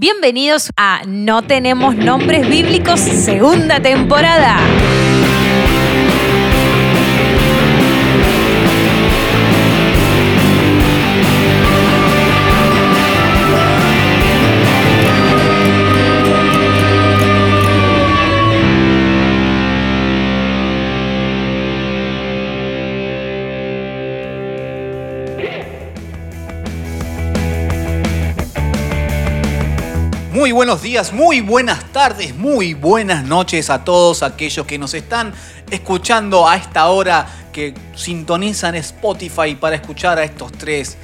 Bienvenidos a No tenemos nombres bíblicos, segunda temporada. Muy buenos días, muy buenas tardes, muy buenas noches a todos aquellos que nos están escuchando a esta hora, que sintonizan Spotify para escuchar a estos tres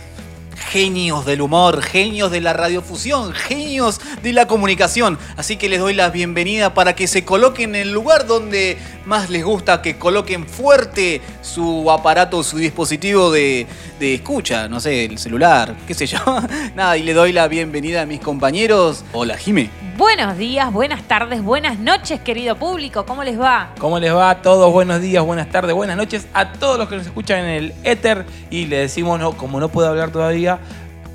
genios del humor, genios de la radiofusión, genios de la comunicación. Así que les doy la bienvenida para que se coloquen en el lugar donde más les gusta, que coloquen fuerte su aparato, su dispositivo de, de escucha, no sé, el celular, qué sé yo. Nada, y le doy la bienvenida a mis compañeros. Hola, Jime. Buenos días, buenas tardes, buenas noches, querido público. ¿Cómo les va? ¿Cómo les va a todos? Buenos días, buenas tardes, buenas noches a todos los que nos escuchan en el éter y le decimos, no, como no puedo hablar todavía,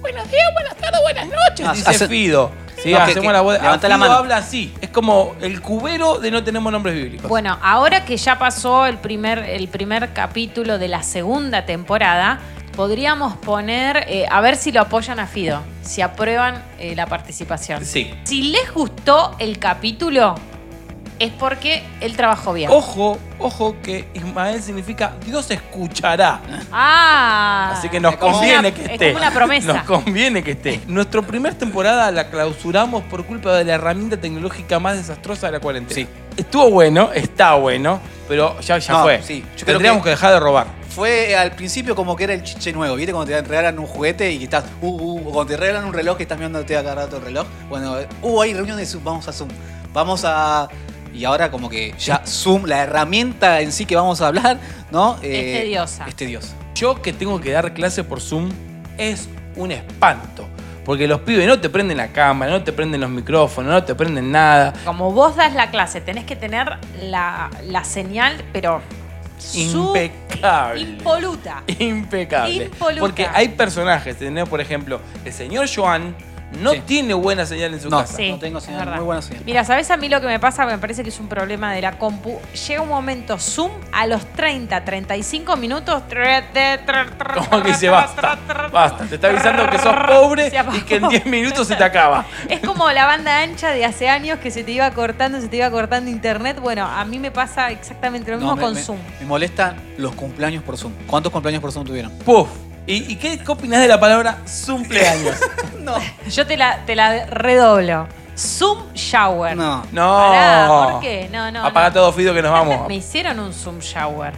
buenos días, buenas tardes, buenas noches, Ah, dice hace- Fido. Sí, No, que- hacemos que la voz. levanta la Fido mano. habla así, es como el cubero de no tenemos nombres bíblicos. Bueno, ahora que ya pasó el primer, el primer capítulo de la segunda temporada, podríamos poner, eh, a ver si lo apoyan a Fido, si aprueban eh, la participación. Sí. Si les gustó el capítulo, es porque él trabajó bien. Ojo, ojo que Ismael significa Dios escuchará. Ah. Así que nos es conviene una- que es esté. como una promesa. Nos conviene que esté. Nuestra primera temporada la clausuramos por culpa de la herramienta tecnológica más desastrosa de la cuarentena. Sí. Estuvo bueno, está bueno, pero ya, ya No, fue. sí, yo creo Tendríamos que- que... dejar de robar. Fue al principio como que era el chiche nuevo, ¿viste? Cuando te regalan un juguete y que estás, uh, uh, o cuando te regalan un reloj que estás mirándote a cada rato el reloj. Bueno, uh, hay reunión de Zoom, vamos a Zoom. Vamos a. Y ahora como que ya Zoom, la herramienta en sí que vamos a hablar, ¿no? Eh, Es tediosa. Es tediosa. Yo que tengo que dar clase por Zoom es un espanto. Porque los pibes no te prenden la cámara, no te prenden los micrófonos, no te prenden nada. Como vos das la clase, tenés que tener la, la señal, pero Impecable. impoluta. Impecable. Impoluta. Porque hay personajes, ¿entendés? Por ejemplo, el señor Joan no Sí. tiene buena señal en su No. casa. Sí, no tengo señal, muy buena señal. Mira, ¿sabes a mí lo que me pasa? Me parece que es un problema de la compu. Llega un momento, Zoom, a los 30, 35 minutos. Como que dice, basta, basta. Te está avisando que sos pobre y que en 10 minutos se te acaba. Es como la banda ancha de hace años que se te iba cortando, se te iba cortando internet. Bueno, a mí me pasa exactamente lo mismo No, me- con me, Zoom. Me molestan los cumpleaños por Zoom. ¿Cuántos cumpleaños por Zoom tuvieron? Puf. ¿Y, y qué, qué opinás de la palabra cumpleaños? No. Yo te la, te la redoblo. Zoom Shower. No. No. Pará, ¿por qué? No, no. Apaga no. todo, Fido, que nos vamos. Me hicieron un Zoom Shower.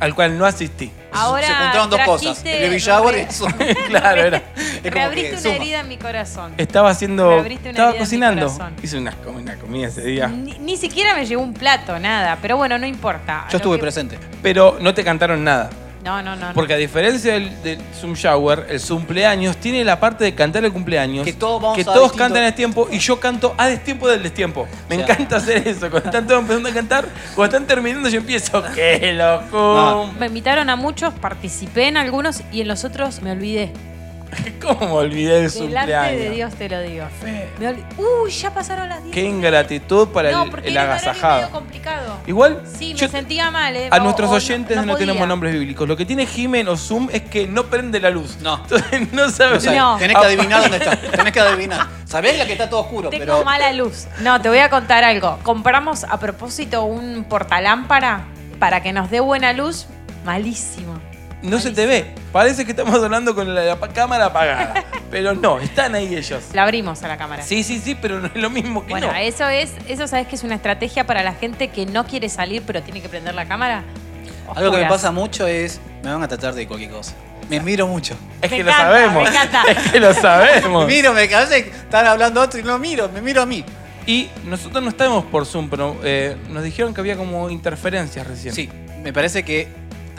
Al cual no asistí. Ahora Se juntaron dos cosas. El baby shower re- y Zoom. claro, era. Es Reabriste una suma. herida en mi corazón. Estaba haciendo. Estaba herida en mi cocinando. Hice una, una comida ese día. Ni, ni siquiera me llegó un plato, nada. Pero bueno, no importa. Yo Lo estuve que- presente. Pero no te cantaron nada. No, no, no. Porque a diferencia del, del Zoom Shower, el cumpleaños tiene la parte de cantar el cumpleaños. Que todos vamos que a todos distinto- cantan a destiempo y yo canto a destiempo del destiempo. Me O sea- encanta hacer eso. Cuando están todos empezando a cantar, cuando están terminando yo empiezo. ¡Qué loco! Me invitaron a muchos, participé en algunos y en los otros me olvidé. ¿Cómo me olvidé del Delante cumpleaños? de Dios te lo digo. Me Uy, ya pasaron las 10. Qué ingratitud para no, el, porque el era un horario agasajado. medio complicado. Igual, Sí, me yo- sentía mal, ¿eh? a O- nuestros o oyentes no, podía. tenemos nombres bíblicos. Lo que tiene Jimen o Zoom es que no prende la luz. No. Entonces no No sabes. sabes, No. Tenés que adivinar dónde está. Tenés que adivinar. Sabés la que está todo oscuro, Tengo pero. mala luz. No, te voy a contar algo. Compramos a propósito un portalámpara para que nos dé buena luz. Malísimo. No se te ve. Parece que estamos hablando con la, la cámara apagada. pero no, están ahí ellos. La abrimos a la cámara. Sí, sí, sí, pero no es lo mismo que Bueno, no. eso es, eso sabes que es una estrategia para la gente que no quiere salir pero tiene que prender la cámara. Algo que me pasa mucho es. Me van a tratar de cualquier cosa. Me miro mucho. Es Me que encanta, lo sabemos. me encanta. Es que lo sabemos. Me miro, me, a veces están hablando otro y no miro, me miro a mí. Y nosotros no estamos por Zoom, pero eh, nos dijeron que había como interferencias recién. Sí, me parece que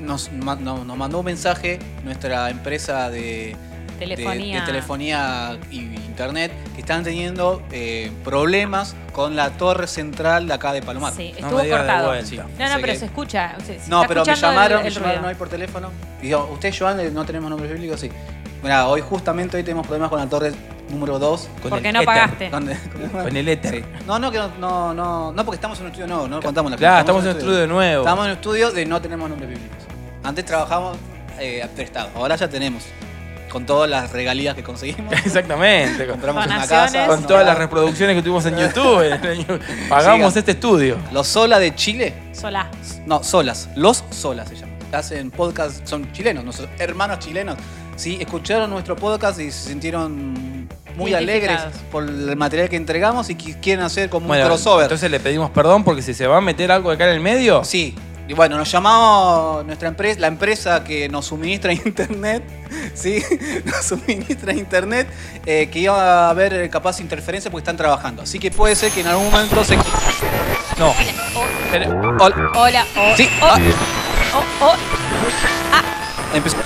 nos, no- nos mandó un mensaje nuestra empresa de, Telefonía. de, de telefonía y internet que están teniendo eh, problemas con la torre central de acá de Palomar. Sí, No estuvo de cortado. vuelta. Sí. No, no, pero que- se escucha. o sea, se No, pero me escuchando el- llamaron, el me llamaron hoy por teléfono. Y digo, ¿usted, Joan, no tenemos nombre bíblico? Sí. Mira, hoy justamente hoy tenemos problemas con la torre número 2. Con Porque el no éter. pagaste. Con, Con el éter. Sí. No, no, que no, no, no, no, porque estamos en un estudio nuevo, no contamos la Claro, estamos en un estudio nuevo. Estamos en un estudio de no tenemos nombres bíblicos. Antes trabajamos eh, prestado, ahora ya tenemos. Con todas las regalías que conseguimos. Exactamente. Con, Compramos una casa. con no, todas las reproducciones que tuvimos en YouTube. Pagamos Siga. este estudio. Los Sola de Chile. Sola. No, Solas. Los Solas se llaman. Hacen podcast, son chilenos, nuestros hermanos chilenos. Sí, escucharon nuestro podcast y se sintieron muy alegres por el material que entregamos y que quieren hacer como Bueno, un crossover. entonces le pedimos perdón porque si se va a meter algo acá en el medio. Sí. Y bueno, nos llamamos nuestra empresa, la empresa que nos suministra internet, ¿sí? Nos suministra internet, eh, que iba a haber eh, capaz interferencia porque están trabajando. Así que puede ser que en algún momento se. No. Pero- Hola. Hola. Oh, Sí. oh, ah, oh, oh. empezó.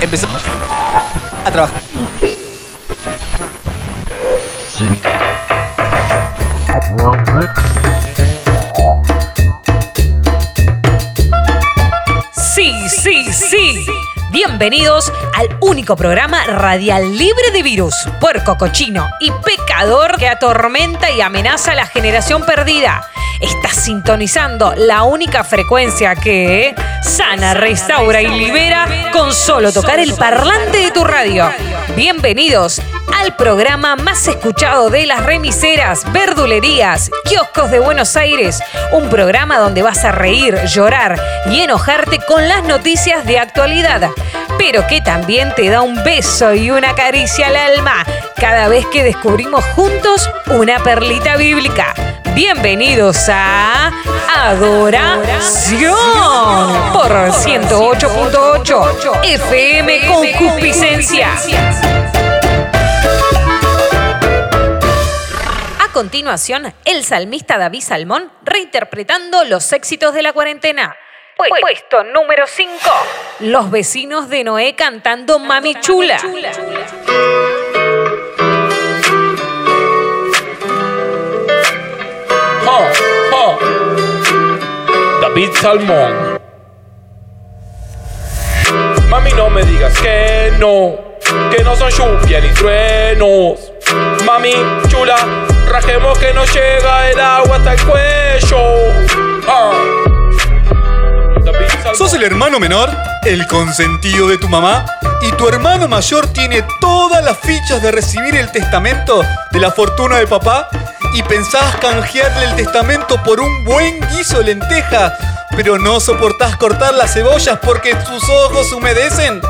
Empezó a trabajar. Sí, Bienvenidos al único programa radial libre de virus, puerco cochino y pecador que atormenta y amenaza a la generación perdida. Estás sintonizando la única frecuencia que sana, restaura y libera con solo tocar el parlante de tu radio. Bienvenidos al programa más escuchado de las remiseras, verdulerías, kioscos de Buenos Aires. Un programa donde vas a reír, llorar y enojarte con las noticias de actualidad. Pero que también te da un beso y una caricia al alma cada vez que descubrimos juntos una perlita bíblica. Bienvenidos a Adoración por 108.8 FM Concupiscencia. Continuación, el salmista David Salmón reinterpretando los éxitos de la cuarentena. Pu- Puesto número 5. Los vecinos de Noé cantando Mami Chula. David Salmón. Mami, no me digas que no, que no son lluvia ni truenos. Mami, chula, rajemos que no llega el agua hasta el cuello. Ah. ¿Sos el hermano menor? ¿El consentido de tu mamá? ¿Y tu hermano mayor tiene todas las fichas de recibir el testamento de la fortuna de papá? ¿Y pensás canjearle el testamento por un buen guiso de lenteja? ¿Pero no soportás cortar las cebollas porque tus ojos humedecen?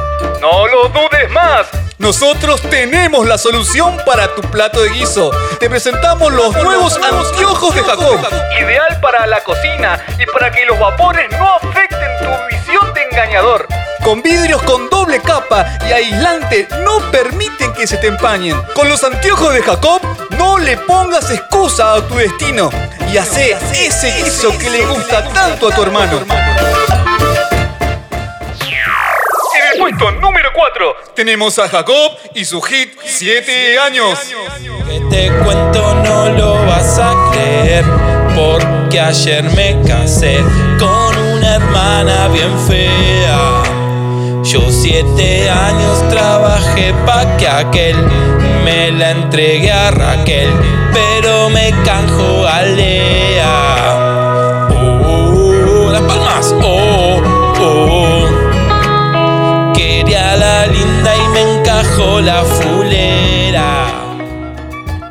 No lo dudes más. Nosotros tenemos la solución para tu plato de guiso. Te presentamos los nuevos anteojos de Jacob. Ideal para la cocina y para que los vapores no afecten tu visión de engañador. Con vidrios con doble capa y aislante no permiten que se te empañen. Con los anteojos de Jacob no le pongas excusa a tu destino y hace ese guiso que le gusta tanto a tu hermano. Puesto número 4 tenemos a Jacob y su hit 7 años. Que te cuento no lo vas a creer Porque ayer me casé con una hermana bien fea. Yo siete años trabajé pa' que aquel Me la entregué a Raquel Pero me canjo a Lea la fulera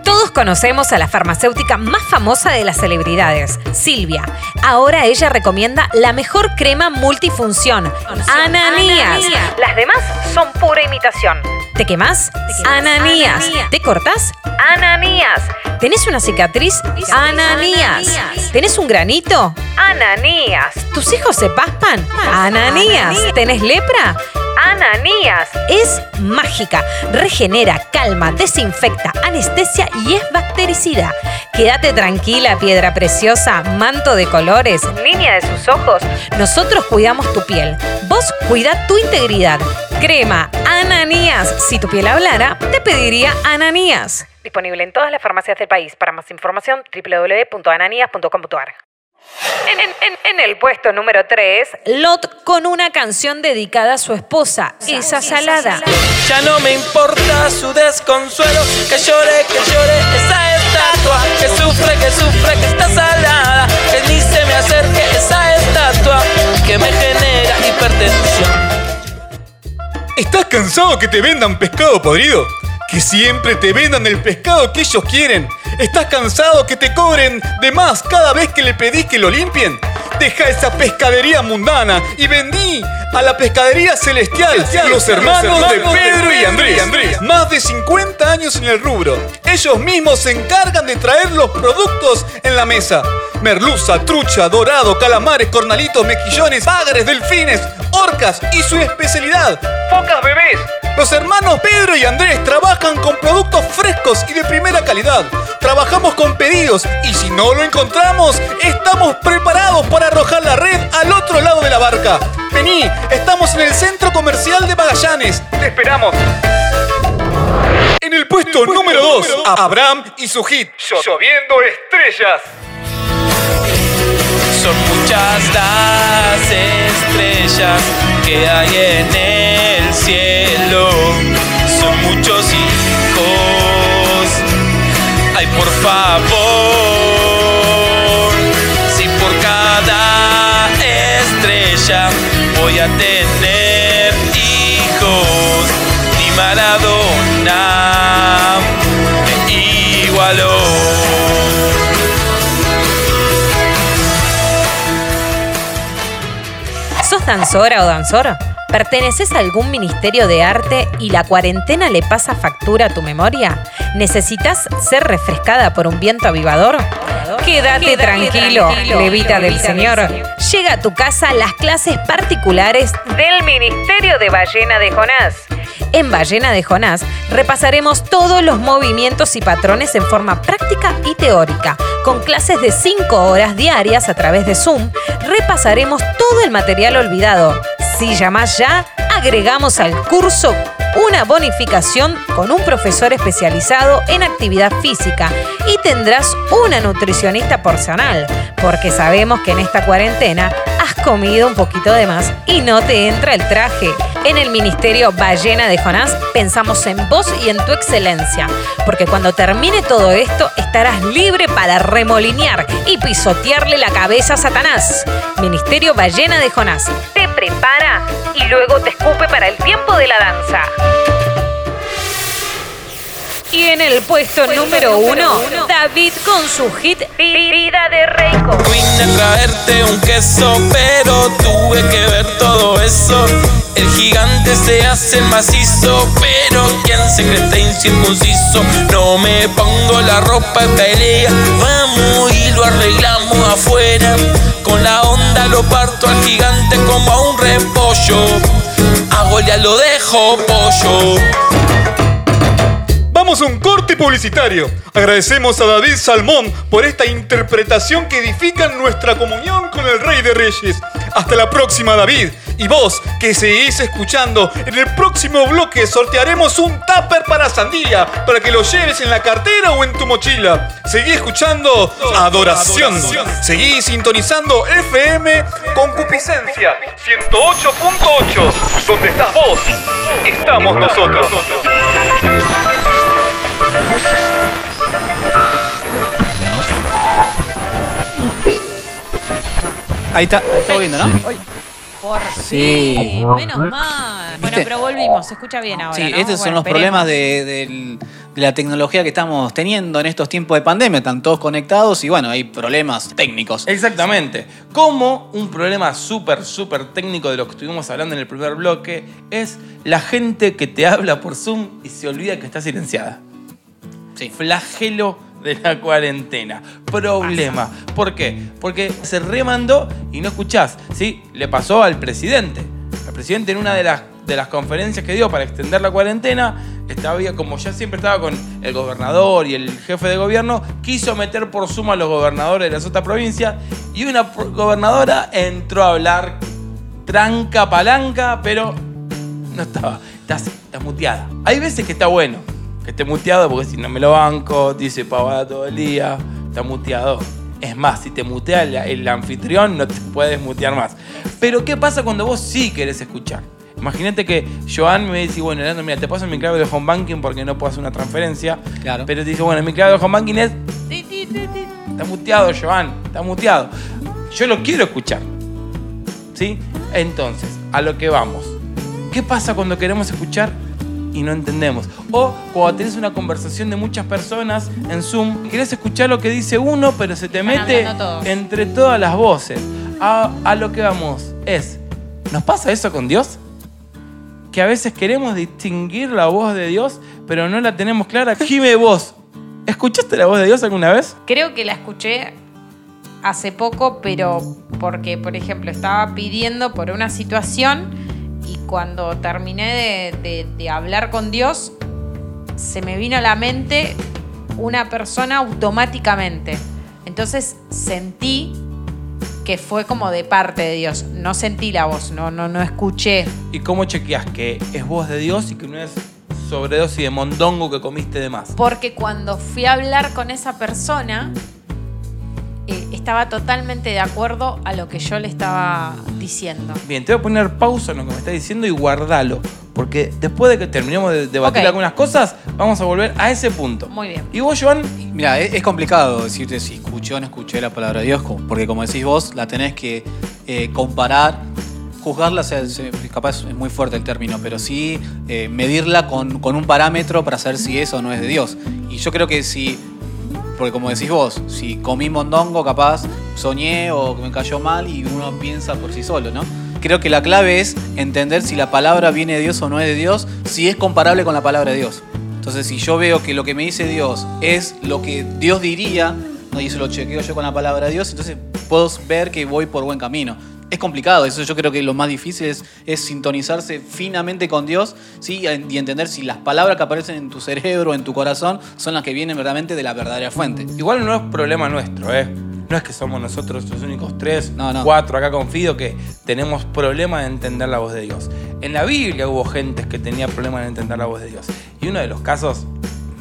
Todos conocemos a la farmacéutica más famosa de las celebridades, Silvia. Ahora ella recomienda la mejor crema multifunción, Ananías. Las demás son pura imitación. ¿Te quemás? Ananías. ¿Te cortas? Ananías. ¿Tenés una cicatriz? Ananías. ¿Tenés un granito? Ananías. ¿Tus hijos se paspan? Ananías. ¿Tenés lepra? Ananías. Es mágica. Regenera, calma, desinfecta, anestesia y es bactericida. Quédate tranquila, piedra preciosa, manto de colores, línea de sus ojos. Nosotros cuidamos tu piel. Vos cuida tu integridad. Crema Ananías. Si tu piel hablara, te pediría Ananías. Disponible en todas las farmacias del país. Para más información, www.ananías.com.ar. En, en- en el puesto número 3, Lot con una canción dedicada a su esposa, esa salada. Ya no me importa su desconsuelo, que llore, que llore esa estatua, que sufre, que sufre, que está salada, que ni se me acerque esa estatua, que me genera hipertensión. ¿Estás cansado que te vendan pescado podrido? Que siempre te vendan el pescado que ellos quieren. ¿Estás cansado que te cobren de más cada vez que le pedís que lo limpien? Deja esa pescadería mundana y vendí a la pescadería celestial, los hermanos de Pedro y Andrés. Más de 50 años en el rubro. Ellos mismos se encargan de traer los productos en la mesa. Merluza, trucha, dorado, calamares, cornalitos, mejillones, bagres, delfines, orcas y su especialidad, focas bebés. Los hermanos Pedro y Andrés trabajan con productos frescos y de primera calidad. Trabajamos con pedidos y si no lo encontramos, estamos preparados para arrojar la red al otro lado de la barca. Vení, estamos en el centro comercial de Magallanes. Te esperamos. En el puesto, número 2, Abraham y su hit, Lloviendo Estrellas. Son muchas las estrellas que hay en el cielo. A tener hijos. Ni Maradona me igualó. ¿Sos danzora o danzor? ¿Perteneces a algún ministerio de arte y la cuarentena le pasa factura a tu memoria? ¿Necesitas ser refrescada por un viento avivador? Quédate, tranquilo, levita del Señor. Llega a tu casa las clases particulares del Ministerio de Ballena de Jonás. En Ballena de Jonás repasaremos todos los movimientos y patrones en forma práctica y teórica. Con clases de 5 horas diarias a través de Zoom, repasaremos todo el material olvidado. Si llamas ya, agregamos al curso una bonificación con un profesor especializado en actividad física y tendrás una nutricionista personal, porque sabemos que en esta cuarentena has comido un poquito de más y no te entra el traje. En el Ministerio Ballena de Jonás pensamos en vos y en tu excelencia, porque cuando termine todo esto estarás libre para remolinear y pisotearle la cabeza a Satanás. Ministerio Ballena de Jonás te prepara y luego te escupe para el tiempo de la danza. Y en el puesto número uno, David con su hit Vida de Reiko. Vine a traerte un queso, pero tuve que ver todo eso. El gigante se hace el macizo, pero quien se cree está incircunciso. No me pongo la ropa de pelea, vamos y lo arreglamos afuera. Con la onda lo parto al gigante como a un repollo. Hago ya lo dejo pollo. Vamos a un corte publicitario. Agradecemos a David Salmón por esta interpretación que edifica nuestra comunión con el Rey de Reyes. Hasta la próxima, David. Y vos, que seguís escuchando, en el próximo bloque sortearemos un tupper para sandía para que lo lleves en la cartera o en tu mochila. Seguí escuchando Adoración. Seguí sintonizando FM Concupiscencia 108.8. Donde estás vos, estamos nosotros. Ahí está, está viendo, ¿no? Por Sí. sí. Menos mal. Bueno, pero volvimos. Se escucha bien ahora. Sí, ¿no? estos son Bueno, los problemas de, de la tecnología que estamos teniendo en estos tiempos de pandemia. Están todos conectados y bueno, hay problemas técnicos. Exactamente. Como un problema súper, súper técnico de lo que estuvimos hablando en el primer bloque es la gente que te habla por Zoom y se olvida que está silenciada. Sí. Flagelo de la cuarentena. Problema. ¿Por qué? Porque se remandó y no escuchás. ¿sí? Le pasó al presidente. El presidente en una de las, de las conferencias que dio para extender la cuarentena, estaba, como ya siempre estaba con el gobernador y el jefe de gobierno, quiso meter por Zoom a los gobernadores de las otras provincias y una gobernadora entró a hablar tranca palanca, pero no estaba. Estás, estás muteada. Hay veces que está bueno que esté muteado porque si no me lo banco, dice pavada todo el día, está muteado. Es más, si te mutea el, el anfitrión, no te puedes mutear más. Pero ¿qué pasa cuando vos sí querés escuchar? Imagínate que Joan me dice, bueno, Leandro, mira, te paso mi clave de home banking porque no puedo hacer una transferencia. Claro. Pero te dice, bueno, mi clave de home banking es... Está muteado, Joan, está muteado. Yo lo quiero escuchar. ¿Sí? Entonces, a lo que vamos. ¿Qué pasa cuando queremos escuchar y no entendemos? O cuando tenés una conversación de muchas personas en Zoom, querés escuchar lo que dice uno, pero se te Están mete entre todas las voces. A, a lo que vamos es, ¿nos pasa eso con Dios? Que a veces queremos distinguir la voz de Dios, pero no la tenemos clara. Jime, vos, ¿escuchaste la voz de Dios alguna vez? Creo que la escuché hace poco, pero porque, por ejemplo, estaba pidiendo por una situación cuando terminé de, de- de hablar con Dios, se me vino a la mente una persona automáticamente. Entonces sentí que fue como de parte de Dios. No sentí la voz, no, no, no escuché. ¿Y cómo chequeas que es voz de Dios y que no es sobredosis de mondongo que comiste de más? Porque cuando fui a hablar con esa persona, eh, estaba totalmente de acuerdo a lo que yo le estaba diciendo. Bien, te voy a poner pausa en lo que me estás diciendo y guardalo. Porque después de que terminemos de debatir Ok. algunas cosas, vamos a volver a ese punto. Muy bien. ¿Y vos, Joan? Mira, es, es complicado decirte si escuché o no escuché la palabra de Dios, co- porque como decís vos, la tenés que eh, comparar, juzgarla, se- capaz es muy fuerte el término, pero sí eh, medirla con, con un parámetro para saber si es o no es de Dios. Y yo creo que si, porque como decís vos, si comí mondongo, capaz soñé o me cayó mal y uno piensa por sí solo, ¿no? Creo que la clave es entender si la palabra viene de Dios o no es de Dios, si es comparable con la palabra de Dios. Entonces, si yo veo que lo que me dice Dios es lo que Dios diría, ¿no? y eso lo chequeo yo con la palabra de Dios, entonces puedo ver que voy por buen camino. Es complicado, eso yo creo que lo más difícil es, es sintonizarse finamente con Dios ¿sí? y entender si las palabras que aparecen en tu cerebro, en tu corazón, son las que vienen verdaderamente de la verdadera fuente. Igual no es problema nuestro, ¿eh? No es que somos nosotros los únicos tres, No, no. cuatro acá confío que tenemos problema de entender la voz de Dios. En la Biblia hubo gentes que tenía problema de entender la voz de Dios. Y uno de los casos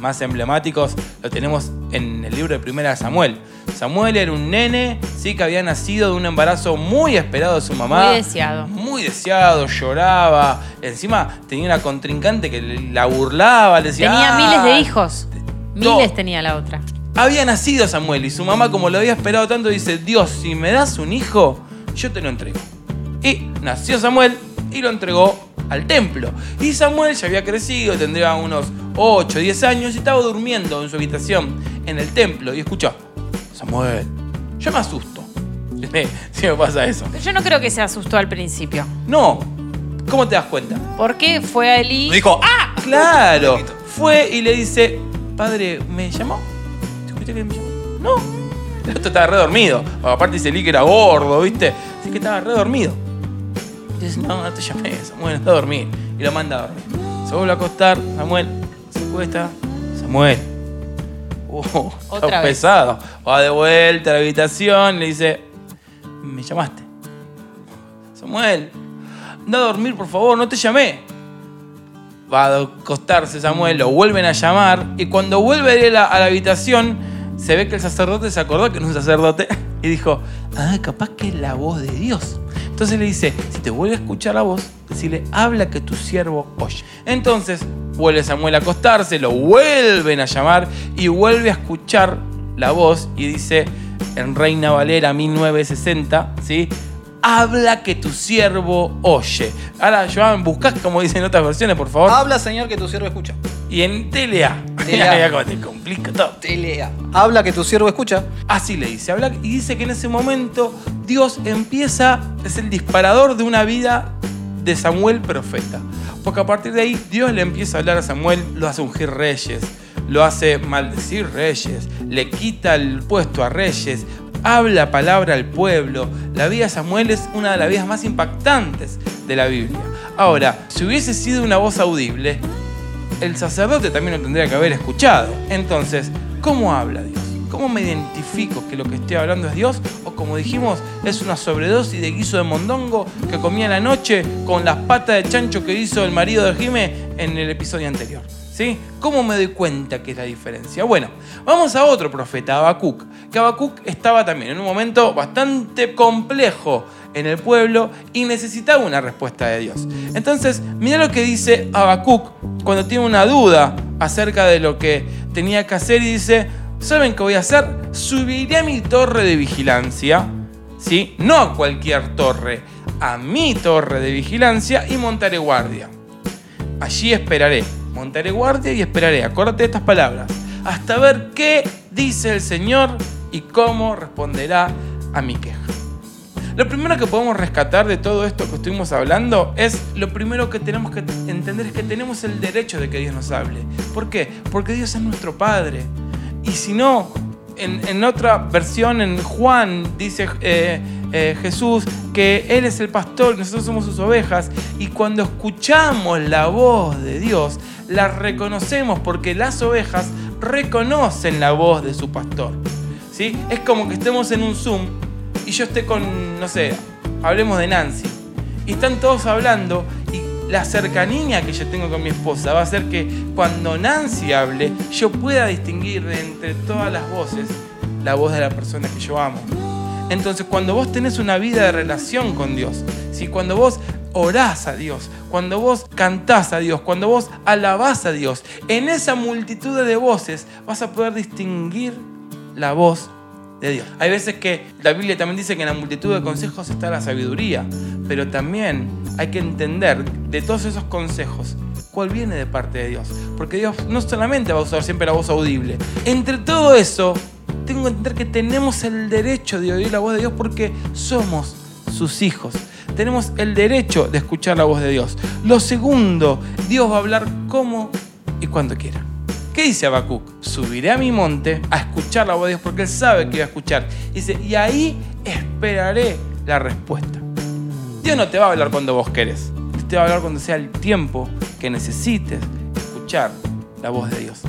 más emblemáticos lo tenemos en el libro de Primera de Samuel. Samuel era un nene, sí, que había nacido de un embarazo muy esperado de su mamá. Muy deseado. Muy deseado, lloraba. Encima tenía una contrincante que la burlaba, le decía. Tenía "Ah, miles de hijos. No. Miles tenía la otra. había nacido Samuel y su mamá, como lo había esperado tanto, dice: Dios, si me das un hijo, yo te lo entrego. Y nació Samuel y lo entregó al templo. Y Samuel ya había crecido, tendría unos 8, 10 años y estaba durmiendo en su habitación en el templo. Y escuchó: Samuel, yo me asusto. Si me pasa eso. Pero yo no creo que se asustó al principio. No, ¿cómo te das cuenta? ¿Por qué fue a Eli? Dijo, ¡ah! Claro. Fue y le dice, padre, ¿me llamó? ¿Escuché que me llamó? No. El otro estaba re dormido. Aparte dice Lee que era gordo, ¿viste? Así que estaba re dormido. Y dice, no, no te llamé, Samuel, anda a dormir. Y lo manda a dormir. Se vuelve a acostar, Samuel, se acuesta. Samuel. Uh, Otra está vez. pesado. Va de vuelta a la habitación le dice, me llamaste. Samuel, anda a dormir, por favor, no te llamé va a acostarse Samuel, lo vuelven a llamar y cuando vuelve la, a la habitación se ve que el sacerdote se acordó que no es un sacerdote y dijo, ah, capaz que es la voz de Dios. Entonces le dice, si te vuelve a escuchar la voz, decirle, habla que tu siervo oye. Entonces vuelve Samuel a acostarse, lo vuelven a llamar y vuelve a escuchar la voz y dice en Reina Valera 1960, ¿sí? Habla que tu siervo oye. Ahora, Joan, buscás como dicen otras versiones, por favor. Habla, Señor, que tu siervo escucha. Y en TLA. TLA. Cómo te complica todo. Te lea. Habla, que tu siervo escucha. Así le dice. Habla, y dice que en ese momento Dios empieza, es el disparador de una vida de Samuel profeta. Porque a partir de ahí Dios le empieza a hablar a Samuel, lo hace ungir reyes, lo hace maldecir reyes, le quita el puesto a reyes, habla palabra al pueblo. La vida de Samuel es una de las vidas más impactantes de la Biblia. Ahora, si hubiese sido una voz audible, el sacerdote también lo tendría que haber escuchado. Entonces, ¿cómo habla Dios? ¿Cómo me identifico que lo que estoy hablando es Dios? O como dijimos, es una sobredosis de guiso de mondongo que comía la noche con las patas de chancho que hizo el marido de Jime en el episodio anterior. ¿Cómo me doy cuenta que es la diferencia? Bueno, vamos a otro profeta, Habacuc, que Habacuc estaba también en un momento bastante complejo en el pueblo y necesitaba una respuesta de Dios. Entonces, mira lo que dice Habacuc cuando tiene una duda acerca de lo que tenía que hacer y dice, ¿saben qué voy a hacer? Subiré a mi torre de vigilancia, ¿sí? No a cualquier torre, a mi torre de vigilancia y montaré guardia. Allí esperaré, montaré guardia y esperaré, acuérdate de estas palabras, hasta ver qué dice el Señor y cómo responderá a mi queja. Lo primero que podemos rescatar de todo esto que estuvimos hablando es lo primero que tenemos que entender es que tenemos el derecho de que Dios nos hable. ¿Por qué? Porque Dios es nuestro Padre. Y si no, en, otra versión, en Juan, dice eh, eh, Jesús que Él es el pastor, nosotros somos sus ovejas. Y cuando escuchamos la voz de Dios, la reconocemos porque las ovejas reconocen la voz de su pastor. ¿Sí? Es como que estemos en un Zoom y yo esté con, no sé, hablemos de Nancy. Y están todos hablando y la cercanía que yo tengo con mi esposa va a hacer que cuando Nancy hable yo pueda distinguir entre todas las voces la voz de la persona que yo amo. Entonces cuando vos tenés una vida de relación con Dios, si cuando vos orás a Dios, cuando vos cantás a Dios, cuando vos alabás a Dios, en esa multitud de voces vas a poder distinguir la voz Dios. Hay veces que la Biblia también dice que en la multitud de consejos está la sabiduría, pero también hay que entender de todos esos consejos cuál viene de parte de Dios. Porque Dios no solamente va a usar siempre la voz audible. Entre todo eso, tengo que entender que tenemos el derecho de oír la voz de Dios porque somos sus hijos. Tenemos el derecho de escuchar la voz de Dios. Lo segundo, Dios va a hablar como y cuando quiera. ¿Qué dice Habacuc? Subiré a mi monte a escuchar la voz de Dios porque él sabe que iba a escuchar. Dice, y ahí esperaré la respuesta. Dios no te va a hablar cuando vos querés. te va a hablar cuando sea el tiempo que necesites escuchar la voz de Dios.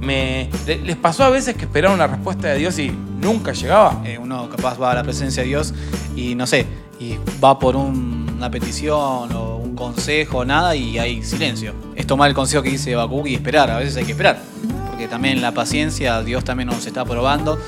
Me, ¿Les pasó a veces que esperaron una respuesta de Dios y nunca llegaba? Eh, uno capaz va a la presencia de Dios y no sé, y va por una petición o un consejo, nada, y hay silencio. Es tomar el consejo que dice Habacuc y esperar. A veces hay que esperar. Porque también la paciencia, Dios también nos está probando.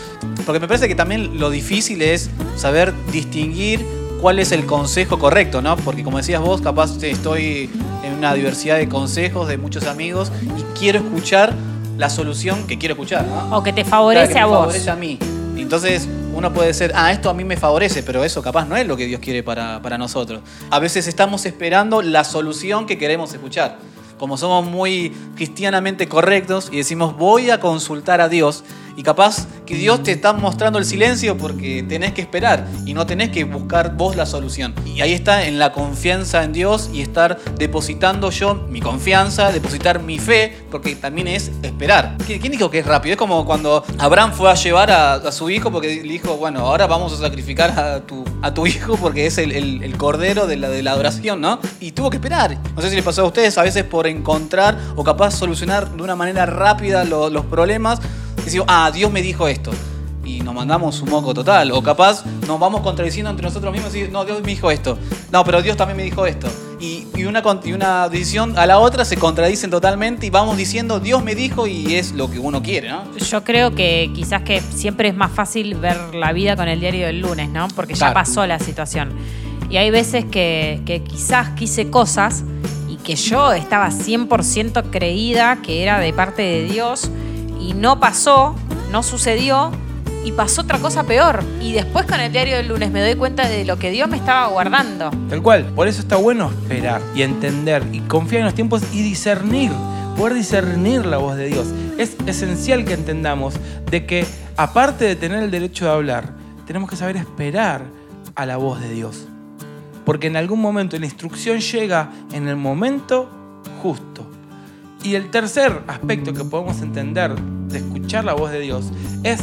Porque me parece que también lo difícil es saber distinguir cuál es el consejo correcto, ¿no? Porque como decías vos, capaz estoy en una diversidad de consejos de muchos amigos y quiero escuchar la solución que quiero escuchar, ¿no? O que te favorece a vos. Favorece a mí. Entonces uno puede ser, ah, esto a mí me favorece, pero eso capaz no es lo que Dios quiere para, para nosotros. A veces estamos esperando la solución que queremos escuchar. Como somos muy cristianamente correctos y decimos, voy a consultar a Dios, y capaz que Dios te está mostrando el silencio porque tenés que esperar y no tenés que buscar vos la solución. Y ahí está en la confianza en Dios y estar depositando yo mi confianza, depositar mi fe, porque también es esperar. ¿Quién dijo que es rápido? Es como cuando Abraham fue a llevar a, su hijo porque le dijo, bueno, ahora vamos a sacrificar a tu, a tu hijo porque es el, cordero de la, de la adoración, ¿no? Y tuvo que esperar. No sé si les pasó a ustedes, a veces por encontrar o capaz solucionar de una manera rápida los problemas, decimos, ah, Dios me dijo esto. Y nos mandamos un moco total. O capaz nos vamos contradiciendo entre nosotros mismos y no, Dios me dijo esto. No, pero Dios también me dijo esto. Y, una, y una decisión a la otra se contradicen totalmente y vamos diciendo, Dios me dijo y es lo que uno quiere, ¿no? Yo creo que quizás que siempre es más fácil ver la vida con el diario del lunes, ¿no? Porque ya pasó la situación. Y hay veces que, que quizás quise cosas y que yo estaba 100% creída que era de parte de Dios y no pasó, no sucedió y pasó otra cosa peor. Y después con el diario del lunes me doy cuenta de lo que Dios me estaba guardando. Tal cual, por eso está bueno esperar y entender y confiar en los tiempos y discernir, poder discernir la voz de Dios. Es esencial que entendamos de que aparte de tener el derecho de hablar, tenemos que saber esperar a la voz de Dios. Porque en algún momento la instrucción llega en el momento justo. Y el tercer aspecto que podemos entender de escuchar la voz de Dios es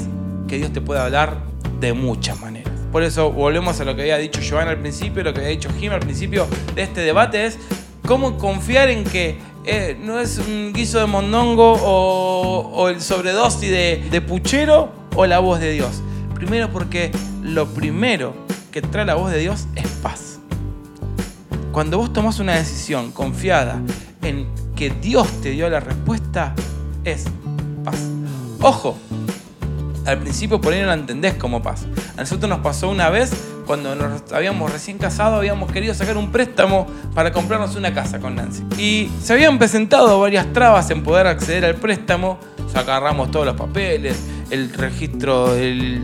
que Dios te puede hablar de muchas maneras. Por eso volvemos a lo que había dicho Joan al principio, lo que había dicho Jim al principio de este debate es cómo confiar en que eh, no es un guiso de mondongo o, el sobredosis de, de puchero o la voz de Dios. Primero porque lo primero que trae la voz de Dios es paz. Cuando vos tomás una decisión confiada en que Dios te dio la respuesta es paz. Ojo, al principio por ahí no la entendés como paz. A nosotros nos pasó una vez cuando nos habíamos recién casado, habíamos querido sacar un préstamo para comprarnos una casa con Nancy. Y se habían presentado varias trabas en poder acceder al préstamo. O agarramos todos los papeles, el registro del,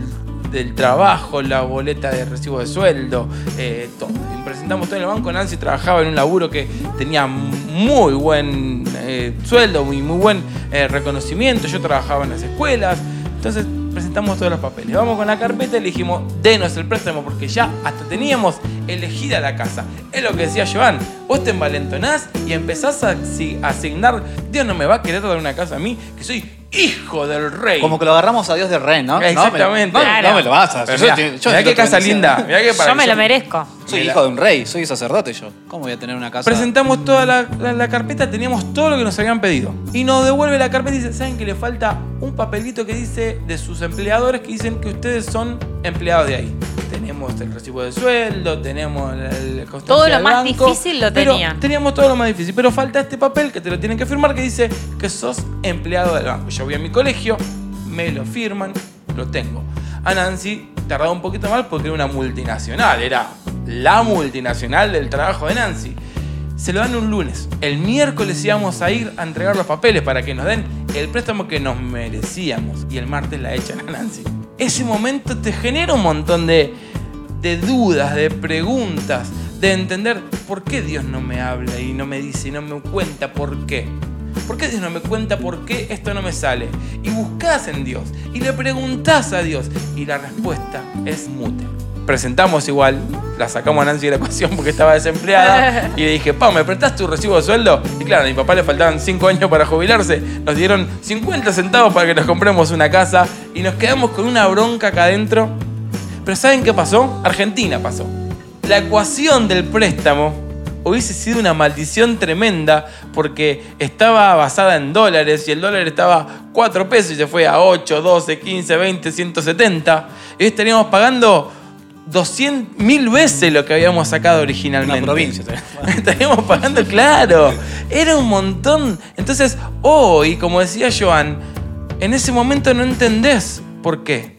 del trabajo, la boleta de recibo de sueldo, eh, todo. Presentamos todo en el banco. Nancy trabajaba en un laburo que tenía muy buen eh, sueldo, muy, muy buen eh, reconocimiento. Yo trabajaba en las escuelas. Entonces presentamos todos los papeles. Vamos con la carpeta y le dijimos, denos el préstamo porque ya hasta teníamos elegida la casa. Es lo que decía Joan, vos te envalentonás y empezás a asignar, Dios no me va a querer dar una casa a mí, que soy hijo del rey. Como que lo agarramos a Dios de rey, ¿no? Exactamente. No, me, no, no me lo vas a yo- mirá, yo- qué casa linda. mirá qué Yo me lo merezco. Soy hijo de un rey, soy sacerdote yo. ¿Cómo voy a tener una casa? Presentamos toda la, la- la carpeta, teníamos todo lo que nos habían pedido. Y nos devuelve la carpeta y dice, ¿saben que le falta un papelito que dice de sus empleadores que dicen que ustedes son empleados de ahí? Tenemos el recibo de sueldo, tenemos el, el Todo lo más banco, difícil lo tenían. Teníamos todo lo más difícil, pero falta este papel que te lo tienen que firmar que dice que sos empleado del banco. Yo voy a mi colegio, me lo firman, lo tengo. A Nancy tardaba un poquito más porque era una multinacional, era la multinacional del trabajo de Nancy. Se lo dan un lunes. El miércoles íbamos a ir a entregar los papeles para que nos den el préstamo que nos merecíamos. Y el martes la echan a Nancy. Ese momento te genera un montón de, de dudas, de preguntas, de entender por qué Dios no me habla y no me dice y no me cuenta por qué. ¿Por qué Dios no me cuenta por qué esto no me sale? Y buscas en Dios y le preguntás a Dios y la respuesta es mute. Presentamos igual, la sacamos a Nancy de la ecuación porque estaba desempleada y le dije, Pau, ¿me prestás tu recibo de sueldo? Y claro, a mi papá le faltaban 5 años para jubilarse, nos dieron 50 centavos para que nos compremos una casa y nos quedamos con una bronca acá adentro. Pero ¿saben qué pasó? Argentina pasó. La ecuación del préstamo hubiese sido una maldición tremenda porque estaba basada en dólares y el dólar estaba 4 pesos y se fue a 8, 12, 15, 20, 170. Y hoy estaríamos pagando 200 mil veces lo que habíamos sacado originalmente. Una provincia. Estaríamos pagando, claro. Era un montón. Entonces, hoy, como decía Joan, en ese momento no entendés por qué.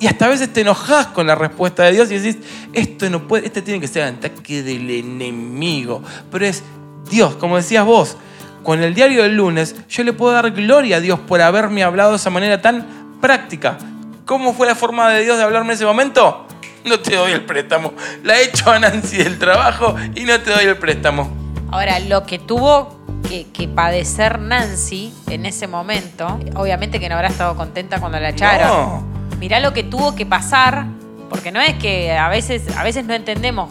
Y hasta a veces te enojas con la respuesta de Dios y decís, esto no puede, este tiene que ser el ataque del enemigo. Pero es Dios, como decías vos, con el diario del lunes, yo le puedo dar gloria a Dios por haberme hablado de esa manera tan práctica. ¿Cómo fue la forma de Dios de hablarme en ese momento? No te doy el préstamo. La he hecho a Nancy del trabajo y no te doy el préstamo. Ahora, lo que tuvo que, que padecer Nancy en ese momento, obviamente que no habrá estado contenta cuando la echaron. No. Mirá lo que tuvo que pasar, porque no es que a veces, a veces no entendemos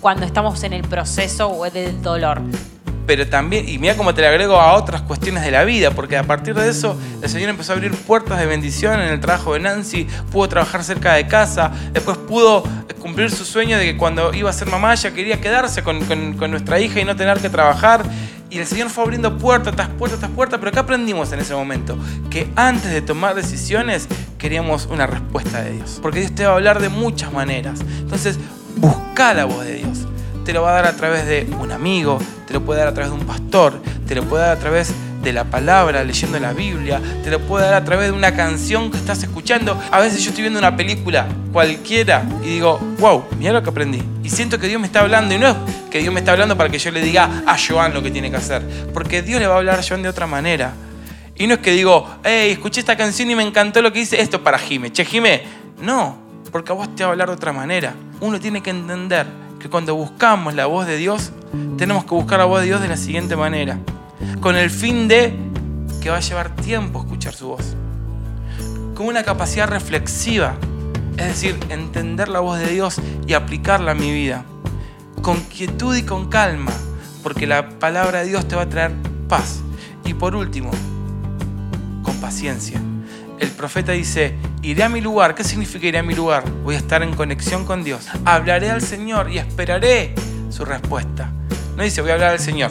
cuando estamos en el proceso o del dolor. pero también, y mira cómo te le agrego a otras cuestiones de la vida, porque a partir de eso el Señor empezó a abrir puertas de bendición en el trabajo de Nancy, pudo trabajar cerca de casa, después pudo cumplir su sueño de que cuando iba a ser mamá ya quería quedarse con, nuestra hija y no tener que trabajar. Y el Señor fue abriendo puerta tras puerta tras puerta, pero ¿qué aprendimos en ese momento? Que antes de tomar decisiones queríamos una respuesta de Dios. Porque Dios te va a hablar de muchas maneras. Entonces, busca la voz de Dios te lo va a dar a través de un amigo, te lo puede dar a través de un pastor, te lo puede dar a través de la palabra, leyendo la Biblia, te lo puede dar a través de una canción que estás escuchando. A veces yo estoy viendo una película cualquiera y digo, wow, mira lo que aprendí. Y siento que Dios me está hablando y no es que Dios me está hablando para que yo le diga a Joan lo que tiene que hacer, porque Dios le va a hablar a Joan de otra manera. Y no es que digo, hey, escuché esta canción y me encantó lo que dice esto para Jime. Che, Jime, no, porque a vos te va a hablar de otra manera. Uno tiene que entender que cuando buscamos la voz de Dios, tenemos que buscar la voz de Dios de la siguiente manera. Con el fin de que va a llevar tiempo escuchar su voz. Con una capacidad reflexiva. Es decir, entender la voz de Dios y aplicarla a mi vida. Con quietud y con calma. Porque la palabra de Dios te va a traer paz. Y por último, paciencia. El profeta dice, iré a mi lugar. ¿Qué significa iré a mi lugar? Voy a estar en conexión con Dios. Hablaré al Señor y esperaré su respuesta. No dice, voy a hablar al Señor,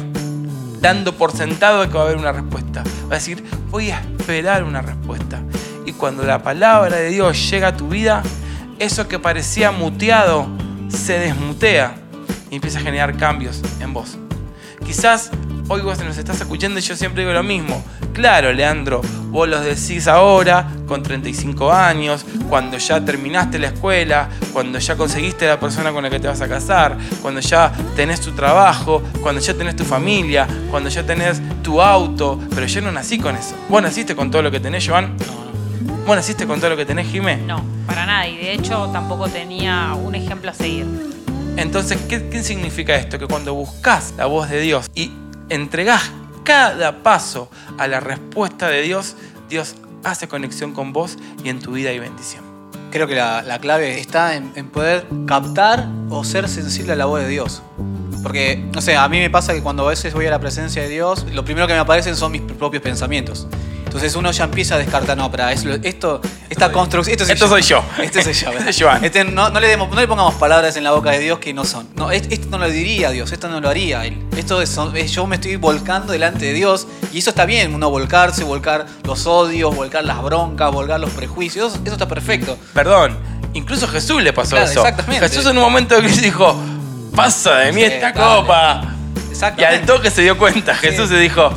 dando por sentado que va a haber una respuesta. Va a decir, voy a esperar una respuesta. Y cuando la palabra de Dios llega a tu vida, eso que parecía muteado se desmutea y empieza a generar cambios en vos. Quizás hoy vos nos estás escuchando y yo siempre digo lo mismo. Claro, Leandro, vos los decís ahora, con 35 años, cuando ya terminaste la escuela, cuando ya conseguiste la persona con la que te vas a casar, cuando ya tenés tu trabajo, cuando ya tenés tu familia, cuando ya tenés tu auto, pero yo no nací con eso. ¿Vos naciste con todo lo que tenés, Joan? ¿Vos naciste con todo lo que tenés, Jimé? No, para nada. Y de hecho tampoco tenía un ejemplo a seguir. Entonces, ¿qué, qué significa esto? Que cuando buscas la voz de Dios y entregás cada paso a la respuesta de Dios, Dios hace conexión con vos y en tu vida hay bendición. Creo que la, la clave está en poder captar o ser sensible a la voz de Dios. Porque, no sé, a mí me pasa que cuando a veces voy a la presencia de Dios, lo primero que me aparecen son mis propios pensamientos. Entonces uno ya empieza a descartar, no, para esto, esta construcción. Esto, Esto soy yo. Este soy yo. Este es Joan. Este, no, no le demos- no le pongamos palabras en la boca de Dios que no son. No, es- esto no lo diría Dios, esto no lo haría Él. Esto es, yo me estoy volcando delante de Dios y eso está bien, uno volcarse, volcar los odios, volcar las broncas, volcar los prejuicios, eso está perfecto. Perdón, incluso Jesús le pasó Claro, eso. exactamente. Jesús en un momento que dijo, pasa de mí Sí, esta dale. copa. Y al toque se dio cuenta, Jesús se dijo.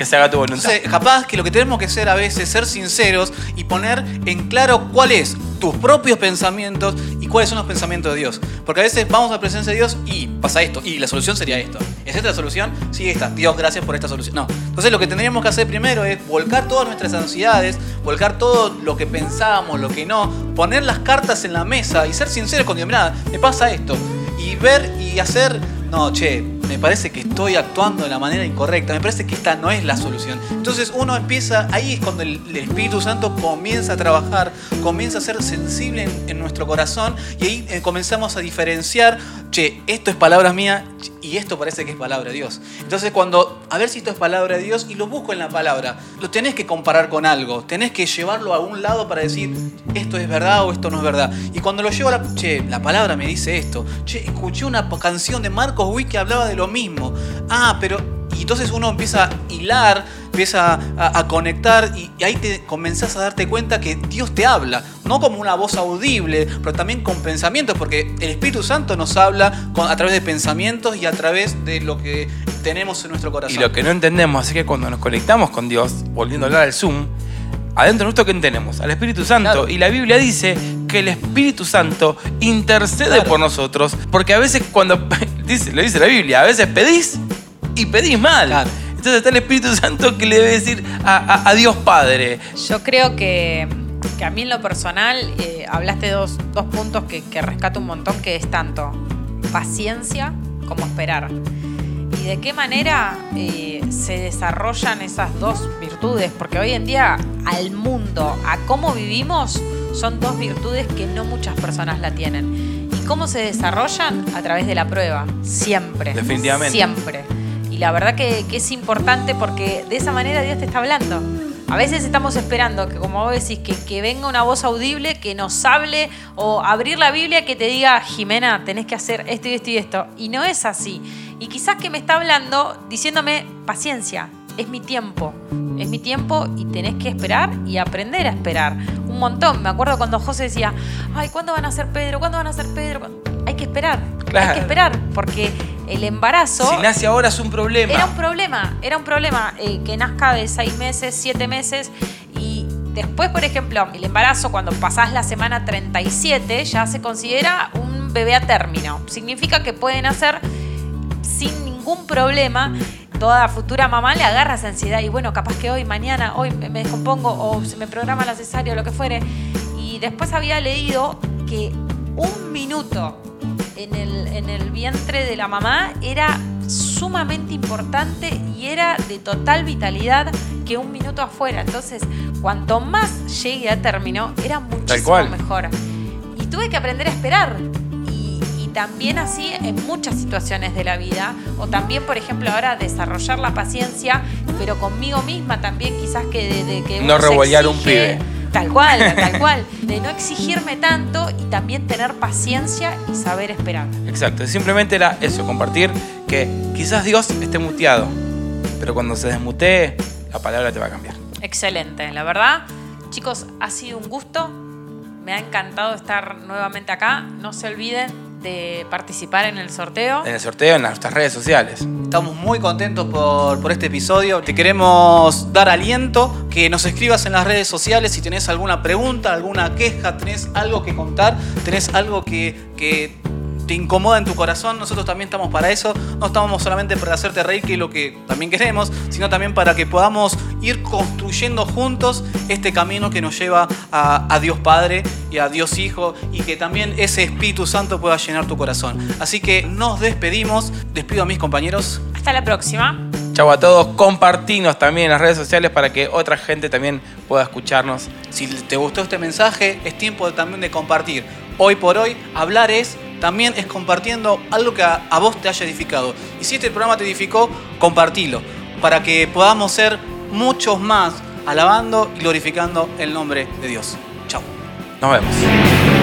Que se haga tu voluntad. Entonces, capaz que lo que tenemos que hacer a veces es ser sinceros y poner en claro cuál es tus propios pensamientos y cuáles son los pensamientos de Dios. Porque a veces vamos a la presencia de Dios y pasa esto, y la solución sería esto. ¿Es esta la solución? Sí, esta. Dios, gracias por esta solución. No. Entonces lo que tendríamos que hacer primero es volcar todas nuestras ansiedades, volcar todo lo que pensábamos, lo que no, poner las cartas en la mesa y ser sinceros con Dios. Mirá, me pasa esto. Y ver y hacer, no, che, me parece que estoy actuando de la manera incorrecta, me parece que esta no es la solución. Entonces uno empieza, ahí es cuando el, Espíritu Santo comienza a trabajar, comienza a ser sensible en, en nuestro corazón y ahí eh, comenzamos a diferenciar, che, esto es palabra mía y esto parece que es palabra de Dios. Entonces cuando, a ver si esto es palabra de Dios y lo busco en la palabra, lo tenés que comparar con algo, tenés que llevarlo a un lado para decir, esto es verdad o esto no es verdad. Y cuando lo llevo a la, che, la palabra me dice esto, che, escuché una canción de Marcos Witt que hablaba de lo mismo. Ah, pero... Y entonces uno empieza a hilar, empieza a, a conectar y, y ahí te comenzás a darte cuenta que Dios te habla, no como una voz audible, pero también con pensamientos, porque el Espíritu Santo nos habla con- a través de pensamientos y a través de lo que tenemos en nuestro Y corazón. lo que no entendemos es que cuando nos conectamos con Dios, volviendo a hablar al Zoom, adentro nuestro ¿qué tenemos? Al Espíritu Santo. Claro. Y la Biblia dice que el Espíritu Santo intercede Claro. por nosotros, porque a veces cuando, dice, lo dice la Biblia, a veces pedís y pedís mal. Claro. Entonces está el Espíritu Santo que le debe decir a, a- a Dios Padre. Yo creo que, que a mí en lo personal eh, hablaste de dos, dos puntos que, que rescato un montón, que es tanto paciencia como esperar. Y de qué manera eh, se desarrollan esas dos virtudes, porque hoy en día al mundo, a cómo vivimos, son dos virtudes que no muchas personas la tienen. ¿Y cómo se desarrollan? A través de la prueba, siempre. Definitivamente. Siempre. La verdad que, que es importante porque de esa manera Dios te está hablando. A veces estamos esperando que, como vos decís, que, que venga una voz audible, que nos hable, o abrir la Biblia que te diga, Jimena, tenés que hacer esto y esto y esto. Y no es así. Y quizás que me está hablando diciéndome, paciencia, es mi tiempo. Es mi tiempo y tenés que esperar y aprender a esperar. Un montón. Me acuerdo cuando José decía, ay, ¿cuándo van a ser Pedro? ¿Cuándo van a ser Pedro? Hay que esperar. Hay Claro. que esperar. Porque el embarazo... Si nace ahora es un problema. Era un problema, era un problema eh, que nazca de seis meses, siete meses y después, por ejemplo, el embarazo cuando pasás la semana 37 ya se considera un bebé a término. Significa que pueden nacer sin ningún problema. Toda futura mamá le agarra esa ansiedad y bueno, capaz que hoy, mañana, hoy me me descompongo o se me programa la cesárea o lo que fuere. Y después había leído que un minuto en el, en el vientre de la mamá era sumamente importante y era de total vitalidad que un minuto afuera. Entonces, cuanto más llegue a término, era muchísimo mejor. Y tuve que aprender a esperar. Y, y también así en muchas situaciones de la vida. O también, por ejemplo, ahora desarrollar la paciencia, pero conmigo misma también, quizás que de, de que No rebollar un pibe. Tal cual, tal cual. De no exigirme tanto y también tener paciencia y saber esperar. Exacto, simplemente era eso, compartir que quizás Dios esté muteado, pero cuando se desmutee, la palabra te va a cambiar. Excelente, la verdad. Chicos, ha sido un gusto. Me ha encantado estar nuevamente acá. No se olviden, de participar en el sorteo. En el sorteo en nuestras redes sociales. Estamos muy contentos por, por este episodio. Te queremos dar aliento, que nos escribas en las redes sociales si tenés alguna pregunta, alguna queja, tenés algo que contar, tenés algo que, que te incomoda en tu corazón. Nosotros también estamos para eso. No estamos solamente para hacerte reír, que es lo que también queremos, sino también para que podamos ir construyendo juntos este camino que nos lleva a, a Dios Padre y a Dios Hijo y que también ese Espíritu Santo pueda llenar tu corazón. Así que nos despedimos. Despido a mis compañeros. Hasta la próxima. Chau a todos, compartinos también en las redes sociales para que otra gente también pueda escucharnos. Si te gustó este mensaje, es tiempo también de compartir. Hoy por hoy, hablar es también es compartiendo algo que a, vos te haya edificado. Y si este programa te edificó, compartilo para que podamos ser muchos más alabando y glorificando el nombre de Dios. Chao. Nos vemos.